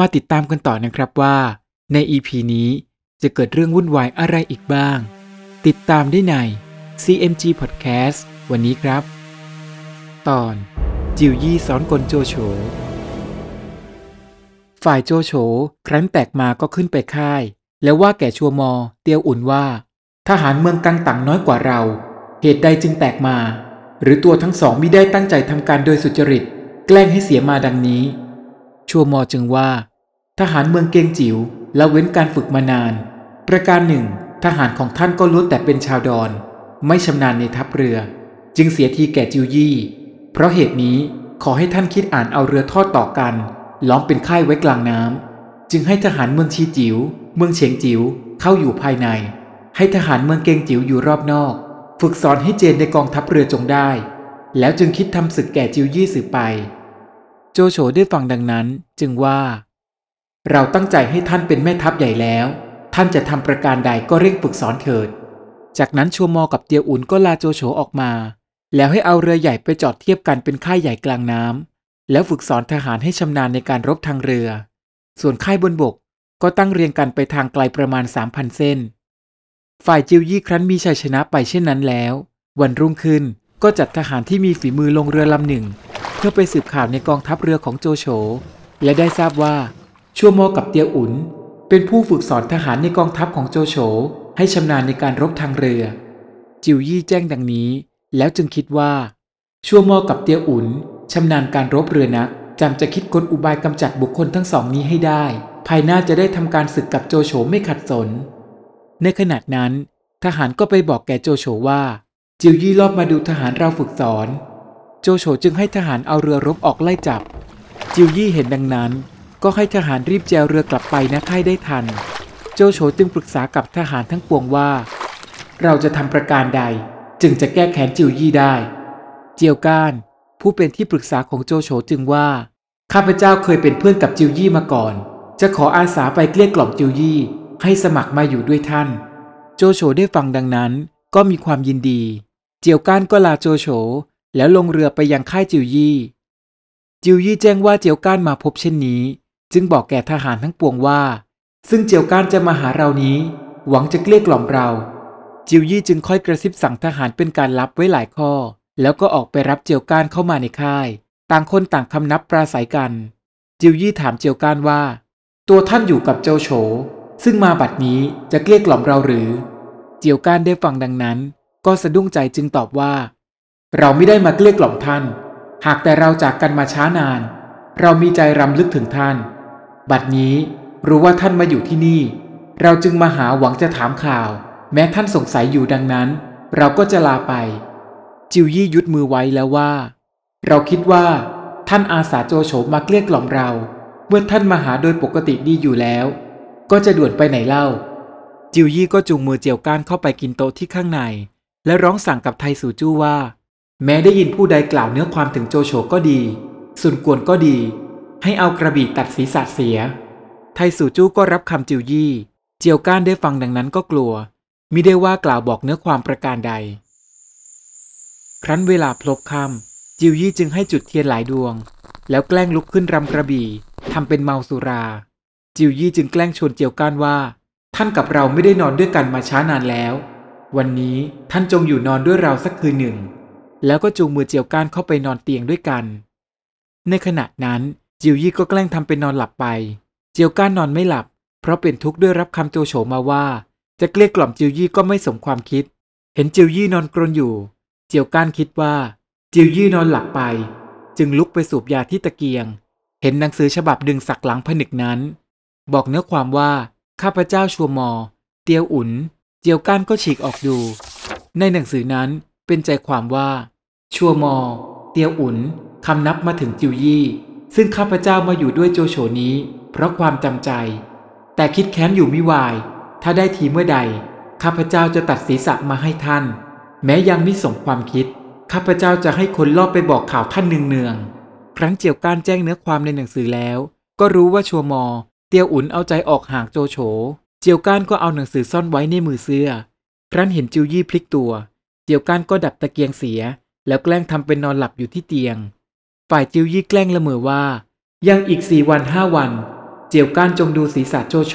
มาติดตามกันต่อนะครับว่าใน EP นี้จะเกิดเรื่องวุ่นวายอะไรอีกบ้าง ติดตามได้ใน CMG Podcast วันนี้ครับ ตอน จิวยี่สอนกลโจโฉฝ่ายโจโฉครั้นแตกมาก็ขึ้นไปค่าย แล้วว่าแก่ชัวมอ เตียวอุ่นว่า ทหารเมืองกังตังน้อยกว่าเรา เหตุใดจึงแตกมา หรือตัวทั้งสองมิได้ตั้งใจทำการโดยสุจริต แกล้งให้เสียมาดังนี้ ชัวมอจึงว่า ทหารเมืองเกงจิ๋วละเว้นการฝึกมานาน ประการหนึ่ง ทหารของท่านก็ล้วนแต่เป็นชาวดอน ไม่ชำนาญในทัพเรือ จึงเสียทีแก่จิวยี่ เพราะเหตุนี้ขอให้ท่านคิดอ่านเอาเรือทอดต่อกัน ล้อมเป็นค่ายไว้กลางน้ำจึงให้ทหารเมืองชีจิว๋วเมืองเฉียงจิ๋วเข้าอยู่ภายใน ให้ทหารเมืองเกงจิ๋วอยู่รอบนอก ฝึกสอนให้เจนในกองทัพเรือจงได้ แล้วจึงคิดทำศึกแก่จิวยี่สืบไป โจโฉได้ฟังดังนั้นจึงว่า เราตั้งใจให้ท่านเป็นแม่ทัพใหญ่แล้ว ท่านจะทำประการใดก็เร่งฝึกสอนเถิด จากนั้นชัวมอกับเตียวอุ่นก็ลาโจโฉออกมา แล้วให้เอาเรือใหญ่ไปจอดเทียบกันเป็นค่ายใหญ่กลางน้ำแล้วฝึกสอนทหารให้ชำนาญในการรบทางเรือ ส่วนค่ายบนบกก็ตั้งเรียงกันไปทางไกลประมาณ 3,000 เส้น ฝ่ายจิวยี่ครั้นมีชัยชนะไปเช่นนั้นแล้ว วันรุ่งขึ้นก็จัดทหารที่มีฝีมือลงเรือลำหนึ่ง อไปสืบข่าวในกองทัพเรือของโจโฉและได้ทราบว่าชั่วโมกับเตียวอุ่นเป็นผู้ฝึกสอนทหารในกองทัพของโจโฉให้ชำนาญในการรบทางเรือ จิวยี่แจ้งดังนี้ แล้วจึงคิดว่า ชั่วโมกับเตียวอุ่นชำนาญการรบเรือนักจำจะคิดกลอุบายกำจัดบุคคลทั้งสองนี้ให้ได้ ภายหน้าจะได้ทำการศึกกับโจโฉไม่ขัดสน ในขณะนั้น ทหารก็ไปบอกแก่โจโฉว่า จิวยี่รอบมาดูทหารเราฝึกสอน โจโฉจึงให้ทหารเอาเรือรบออกไล่จับ จิวยี่เห็นดังนั้น ก็ให้ทหารรีบแจวเรือกลับไปนะค่ายได้ทัน โจโฉจึงปรึกษากับทหารทั้งปวงว่า เราจะทำประการใดจึงจะแก้แค้นจิวยี่ได้ เจียวก้าน ผู้เป็นที่ปรึกษาของโจโฉจึงว่า ข้าพเจ้าเคยเป็นเพื่อนกับจิวยี่มาก่อน จะขออาสาไปเกลี้ยกล่อมจิวยี่ให้สมัครมาอยู่ด้วยท่าน โจโฉได้ฟังดังนั้นก็มีความยินดี เจียวก้านก็ลาโจโฉ แล้วลงเรือไปยังค่ายจิวยี่ จิวยี่แจ้งว่าเจียวก้านมาพบเช่นนี้ จึงบอกแก่ทหารทั้งปวงว่า ซึ่งเจียวก้านจะมาหาเรานี้ หวังจะเกลี้ยกล่อมเรา จิวยี่จึงค่อยกระซิบสั่งทหารเป็นการลับไว้หลายข้อ แล้วก็ออกไปรับเจียวก้านเข้ามาในค่าย ต่างคนต่างคำนับปราศัยกัน จิวยี่ถามเจียวก้านว่า ตัวท่านอยู่กับเจ้าโฉซึ่งมาบัดนี้จะเกลี้ยกล่อมเราหรือ เจียวก้านได้ฟังดังนั้น ก็สะดุ้งใจจึงตอบว่า เราไม่ได้มาเกลี้ยกล่อมท่าน หากแต่เราจากกันมาช้านาน เรามีใจรำลึกถึงท่าน บัดนี้รู้ว่าท่านมาอยู่ที่นี่ เราจึงมาหาหวังจะถามข่าว แม้ท่านสงสัยอยู่ดังนั้น เราก็จะลาไป จิวยี่ยุดมือไว้แล้วว่า เราคิดว่า ท่านอาสาโจโฉมาเกลี้ยกล่อมเรา เมื่อท่านมาหาโดยปกติดีอยู่แล้ว ก็จะด่วนไปไหนเล่า จิวยี่ก็จูงมือเจียวก้านเข้าไปกินโต๊ะที่ข้างใน และร้องสั่งกับไทสูจู้ว่า แม้ได้ยินผู้ใดกล่าวเนื้อความถึงโจโฉก็ดี สุนกวนก็ดี ให้เอากระบี่ตัดศีรษะเสีย ไทสู่จู้ก็รับคำจิวยี่ เจียวก้านได้ฟังดังนั้นก็กลัวมิได้ว่ากล่าวบอกเนื้อความประการใด ครั้นเวลาพลบค่ำจิวยี่จึงให้จุดเทียนหลายดวง แล้วแกล้งลุกขึ้นรำกระบี่ทำเป็นเมาสุรา จิวยี่จึงแกล้งชวนเจียวก้านว่า ท่านกับเราไม่ได้นอนด้วยกันมาช้านานแล้ว วันนี้ท่านจงอยู่นอนด้วยเราสักคืนหนึ่ง แล้วก็จูงมือเจียวก้านเข้าไปนอนเตียงด้วยกัน ในขณะนั้นจิวยี่ก็แกล้งทำเป็นนอนหลับไป เจียวก้านนอนไม่หลับ เพราะเป็นทุกข์ด้วยรับคำโจโฉมาว่า จะเกลี้ยกล่อมจิวยี่ก็ไม่สมความคิด เห็นจิวยี่นอนกรนอยู่ เจียวก้านคิดว่า จิวยี่นอนหลับไป จึงลุกไปสูบยาที่ตะเกียง เห็นหนังสือฉบับดึงสักหลังผนึกนั้น บอกเนื้อความว่าข้าพเจ้าชัวมอ เตียวอุ่น เจียวก้านก็ฉีกออกดู ในหนังสือนั้นเป็นใจความว่า ชัวมอ เตียวอุ่นคำนับมาถึงจิวยี่ ซึ่งข้าพเจ้ามาอยู่ด้วยโจโฉนี้ เพราะความจำใจ แต่คิดแค้นอยู่มิวาย ถ้าได้ทีเมื่อใด ข้าพเจ้าจะตัดศีรษะมาให้ท่าน แม้ยังมิสมความคิด ข้าพเจ้าจะให้คนลอบไปบอกข่าวท่านเนืองๆครั้นเจียวก้านแจ้งเนื้อความในหนังสือแล้ว ก็รู้ว่าชัวมอ เตียวอุ่นเอาใจออกห่างโจโฉ เจียวก้านก็เอาหนังสือซ่อนไว้ในมือเสื้อ ครั้นเห็นจิวยี่พลิกตัว เจียวก้านก็ดับตะเกียงเสีย แล้วแกล้งทำเป็นนอนหลับอยู่ที่เตียง ฝ่ายจิวยี่แกล้งละเมอว่า ยังอีกสี่วันห้าวัน เจียวก้านจงดูศีรษะโจโฉ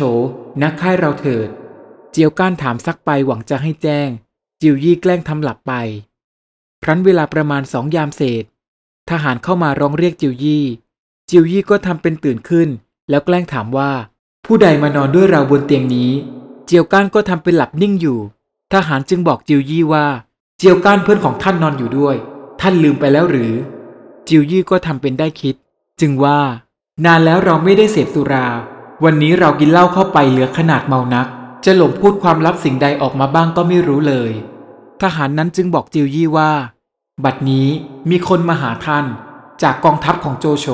นักค่ายเราเถิด เจียวก้านถามซักไปหวังจะให้แจ้ง จิวยี่แกล้งทำหลับไป ครั้นเวลาประมาณสองยามเศษ ทหารเข้ามาร้องเรียกจิวยี่ จิวยี่ก็ทำเป็นตื่นขึ้น แล้วแกล้งถามว่า ผู้ใดมานอนด้วยเราบนเตียงนี้ เจียวก้านก็ทำเป็นหลับนิ่งอยู่ ทหารจึงบอกจิวยี่ว่า เจียวก้านเพื่อนของท่านนอนอยู่ด้วย ท่านลืมไปแล้วหรือ จิวยี่ก็ทำเป็นได้คิด จึงว่า นานแล้วเราไม่ได้เสพสุรา วันนี้เรากินเหล้าเข้าไปเหลือขนาดเมานัก จะหลงพูดความลับสิ่งใดออกมาบ้างก็ไม่รู้เลย ทหารนั้นจึงบอกจิวยี่ว่า บัดนี้มีคนมาหาท่าน จากกองทัพของโจโฉ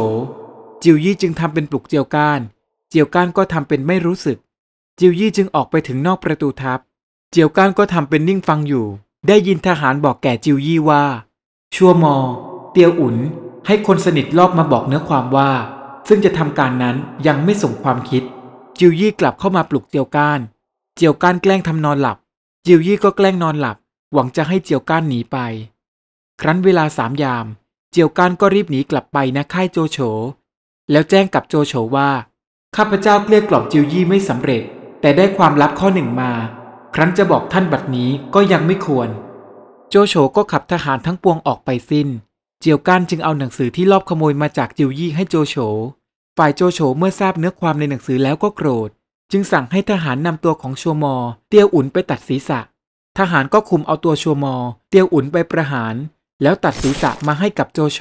จิวยี่จึงทำเป็นปลุกเจียวก้าน เจียวก้านก็ทำเป็นไม่รู้สึกจิวยี่จึงออกไปถึงนอกประตูทัพ เจียวก้านก็ทำเป็นนิ่งฟังอยู่ ได้ยินทหารบอกแก่จิวยี่ว่า ชัวมอ เตียวอุ่นให้คนสนิทรอบมาบอกเนื้อความว่า ซึ่งจะทำการนั้นยังไม่สมความคิด จิวยี่กลับเข้ามาปลุกเจียวก้าน เจียวก้านแกล้งทำนอนหลับ จิวยี่ก็แกล้งนอนหลับ หวังจะให้เจียวก้านหนีไป ครั้นเวลาสามยาม เจียวก้านก็รีบหนีกลับไปนะค่ายโจโฉ แล้วแจ้งกับโจโฉว่าข้าพเจ้าเกลี้ยกล่อมจิวยี่ไม่สำเร็จ แต่ได้ความลับข้อหนึ่งมา ครั้นจะบอกท่านบัดนี้ก็ยังไม่ควร โจโฉก็ขับทหารทั้งปวงออกไปสิ้น เจียวก้านจึงเอาหนังสือที่ลอบขโมยมาจากจิวยี่ให้โจโฉ ฝ่ายโจโฉเมื่อทราบเนื้อความในหนังสือแล้วก็โกรธ จึงสั่งให้ทหารนำตัวของชัวมอ เตียวอุ่นไปตัดศีรษะ ทหารก็คุมเอาตัวชัวมอ เตียวอุ่นไปประหาร แล้วตัดศีรษะมาให้กับโจโฉ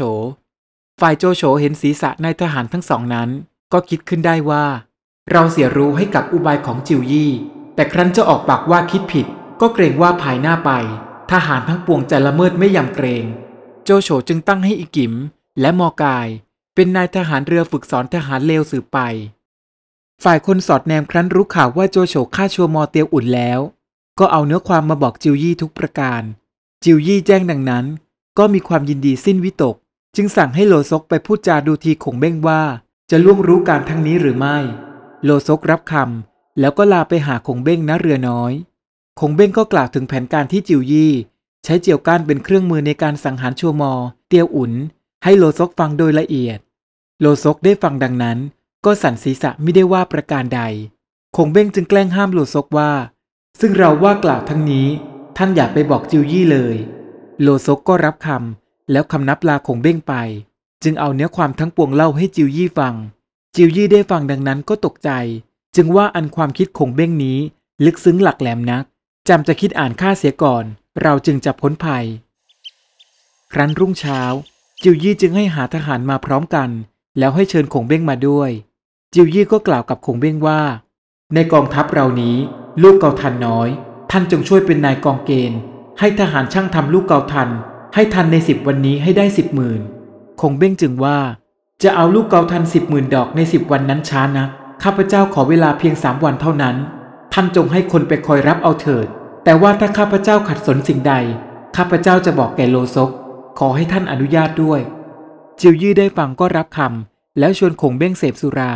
ฝ่ายโจโฉเห็นศีรษะนายทหารทั้งสองนั้น ก็คิดขึ้นได้ว่า เราเสียรู้ให้กับอุบายของจิวยี่ แต่ครั้นจะออกปากว่าคิดผิด ก็เกรงว่าภายหน้าไป ทหารทั้งปวงจะละเมิดไม่ยำเกรง โจโฉจึงตั้งให้อิกิม และมอกาย เป็นนายทหารเรือฝึกสอนทหารเลวสืบไป ฝ่ายคนสอดแนมครั้นรู้ข่าวว่าโจโฉฆ่าชัวมอเตียวอุ่นแล้ว ก็เอาเนื้อความมาบอกจิวยี่ทุกประการ จิวยี่แจ้งดังนั้น ก็มีความยินดีสิ้นวิตก จึงสั่งให้โลซกไปพูดจาดูทีขงเบ้งว่า จะล่วงรู้การทั้งนี้หรือไม่ โลซกรับคำ แล้วก็ลาไปหาคงเบ้งณเรือน้อย คงเบ้งก็กล่าวถึงแผนการที่จิวยี่ ใช้เจียวก้านเป็นเครื่องมือในการสังหารชัวมอ เตียวอุ่น ให้โลซกฟังโดยละเอียด โลซกได้ฟังดังนั้น ก็สั่นศีรษะไม่ได้ว่าประการใด คงเบ้งจึงแกล้งห้ามโลซกว่า ซึ่งเราว่ากล่าวทั้งนี้ ท่านอย่าไปบอกจิวยี่เลย โลซกก็รับคำแล้วคำนับลาคงเบ้งไป จึงเอาเนื้อความทั้งปวงเล่าให้จิวยี่ฟัง จิวยี่ได้ฟังดังนั้นก็ตกใจ จึงว่าอันความคิดคงเบ้งนี้ ลึกซึ้งหลักแหลมนักจำจะคิดอ่านค่าเสียก่อน เราจึงจะพ้นภัย ครั้นรุ่งเช้า จิวยี่จึงให้หาทหารมาพร้อมกัน แล้วให้เชิญคงเบ้งมาด้วย จิวยี่ก็กล่าวกับคงเบ้งว่า ในกองทัพเรานี้ ลูกเกาทันน้อย ท่านจงช่วยเป็นนายกองเกณฑ์ ให้ทหารช่างทำลูกเกาทัน ให้ทันในสิบวันนี้ให้ได้สิบหมื่นคงเบ้งจึงว่า จะเอาลูกเกาทันสิบหมื่นดอกในสิบวันนั้นช้านะ ข้าพเจ้าขอเวลาเพียงสามวันเท่านั้น ท่านจงให้คนไปคอยรับเอาเถิด แต่ว่าถ้าข้าพเจ้าขัดสนสิ่งใด ข้าพเจ้าจะบอกแก่โลซก ขอให้ท่านอนุญาตด้วย จิวยี่ได้ฟังก็รับคำแล้วชวนคงเบ้งเสพสุรา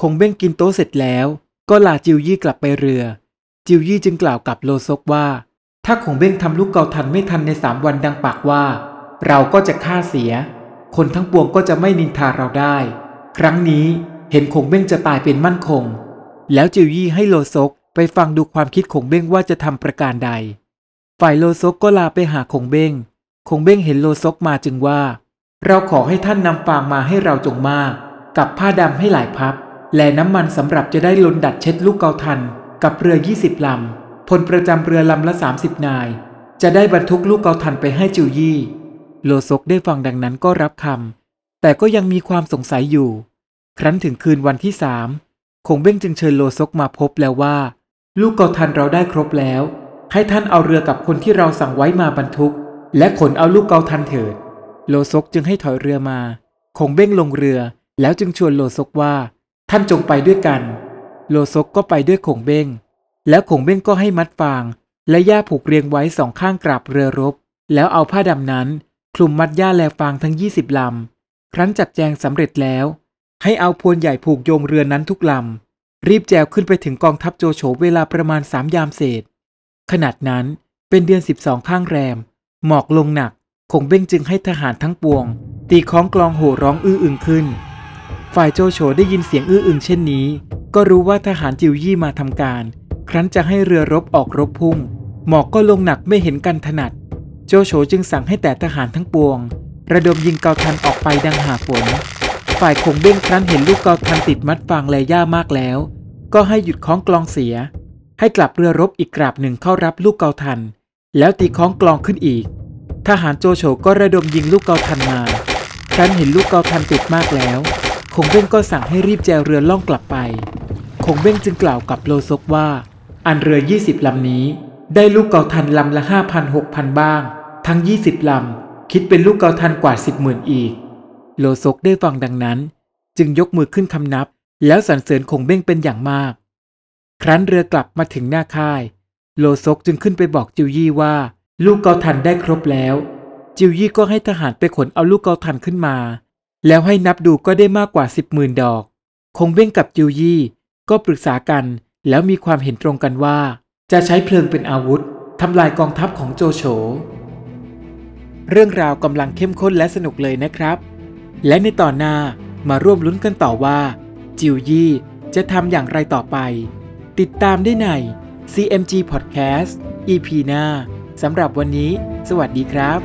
คงเบ้งกินโต๊ะเสร็จแล้ว ก็ลาจิวยี่กลับไปเรือ จิวยี่จึงกล่าวกับโลซกว่า ถ้าคงเบ้งทำลูกเกาทันไม่ทันในสามวันดังปากว่า เราก็จะฆ่าเสีย คนทั้งปวงก็จะไม่นินทาเราได้ ครั้งนี้ เห็นคงเบ้งจะตายเป็นมั่นคง แล้วจิวยี่ให้โลซกไปฟังดูความคิดคงเบ้งว่าจะทำประการใด ฝ่ายโลซกก็ลาไปหาคงเบ้งคงเบ้งเห็นโลซกมาจึงว่า เราขอให้ท่านนำฟางมาให้เราจงมาก กับผ้าดำให้หลายพับ และน้ำมันสำหรับจะได้ลนดัดเช็ดลูกเกาทัน กับเรือ 20ลำพลประจำเรือลำละ 30 นาย จะได้บรรทุกลูกเกาทันไปให้จิวยี่ โลซกได้ฟังดังนั้นก็รับคำแต่ก็ยังมีความสงสัยอยู่ ครั้นถึงคืนวันที่สามคงเบ้งจึงเชิญโลซกมาพบแล้วว่า ลูกเกาทันเราได้ครบแล้ว ให้ท่านเอาเรือกับคนที่เราสั่งไว้มาบรรทุก และขนเอาลูกเกาทันเถิด โลซกจึงให้ถอยเรือมา คงเบ้งลงเรือ แล้วจึงชวนโลซกว่า ท่านจงไปด้วยกัน โลซกก็ไปด้วยขงเบ้ง แล้วขงเบ้งก็ให้มัดฟาง และหญ้าผูกเรียงไว้สองข้างกราบเรือรบ แล้วเอาผ้าดำนั้น คลุมมัดหญ้าแลฟางทั้ง20ลำครั้นจัดแจงสำเร็จแล้ว ให้เอาพวนใหญ่ผูกโยงเรือนั้นทุกลำ รีบแจวขึ้นไปถึงกองทัพโจโฉเวลาประมาณสามยามเศษ ขนาดนั้นเป็นเดือน12ข้างแรม หมอกลงหนักคงเบ้งจึงให้ทหารทั้งปวง ตีคล้องกลองโห่ร้องอื้ออึงขึ้น ฝ่ายโจโฉได้ยินเสียงอื้ออึงเช่นนี้ ก็รู้ว่าทหารจิวยี่มาทำการ ครั้นจะให้เรือรบออกรบพุ่ง หมอกก็ลงหนักไม่เห็นกันถนัด โจโฉจึงสั่งให้แต่ทหารทั้งปวง ระดมยิงเกาทันออกไปดังหาฝน ฝ่ายคงเบ้งครั้นเห็นลูกเกาทันติดมัดฟางและย่ามากแล้ว ก็ให้หยุดคล้องกลองเสีย ให้กลับเรือรบอีกกราบหนึ่งเข้ารับลูกเกาทัน แล้วตีคล้องกลองขึ้นอีก ทหารโจโฉก็ระดมยิงลูกเกาทันมา ครั้นเห็นลูกเกาทันติดมากแล้วคงเบ้งก็สั่งให้รีบแจวเรือล่องกลับไป คงเบ้งจึงกล่าวกับโลซกว่า อันเรือ 20 ลำนี้ ได้ลูกเกาทันลำละ 5,000 6,000 บ้าง ทั้ง 20 ลำ คิดเป็นลูกเกาทันกว่า 10หมื่นอีก โลซกได้ฟังดังนั้น จึงยกมือขึ้นคำนับ แล้วสรรเสริญคงเบ้งเป็นอย่างมาก ครั้นเรือกลับมาถึงหน้าค่าย โลซกจึงขึ้นไปบอกจิวยี่ว่า ลูกเกาทันได้ครบแล้ว จิวยี่ก็ให้ทหารไปขนเอาลูกเกาทันขึ้นมา แล้วให้นับดูก็ได้มากกว่าสิบหมื่นดอก คงเบ้งกับจิวยี่ ก็ปรึกษากันแล้วมีความเห็นตรงกันว่า จะใช้เพลิงเป็นอาวุธทำลายกองทัพของโจโฉเรื่องราวกำลังเข้มข้นและสนุกเลยนะครับ และในตอนหน้ามาร่วมลุ้นกันต่อว่า จิวยี่จะทำอย่างไรต่อไป ติดตามได้ใน CMG Podcast EP หน้าสำหรับวันนี้ สวัสดีครับ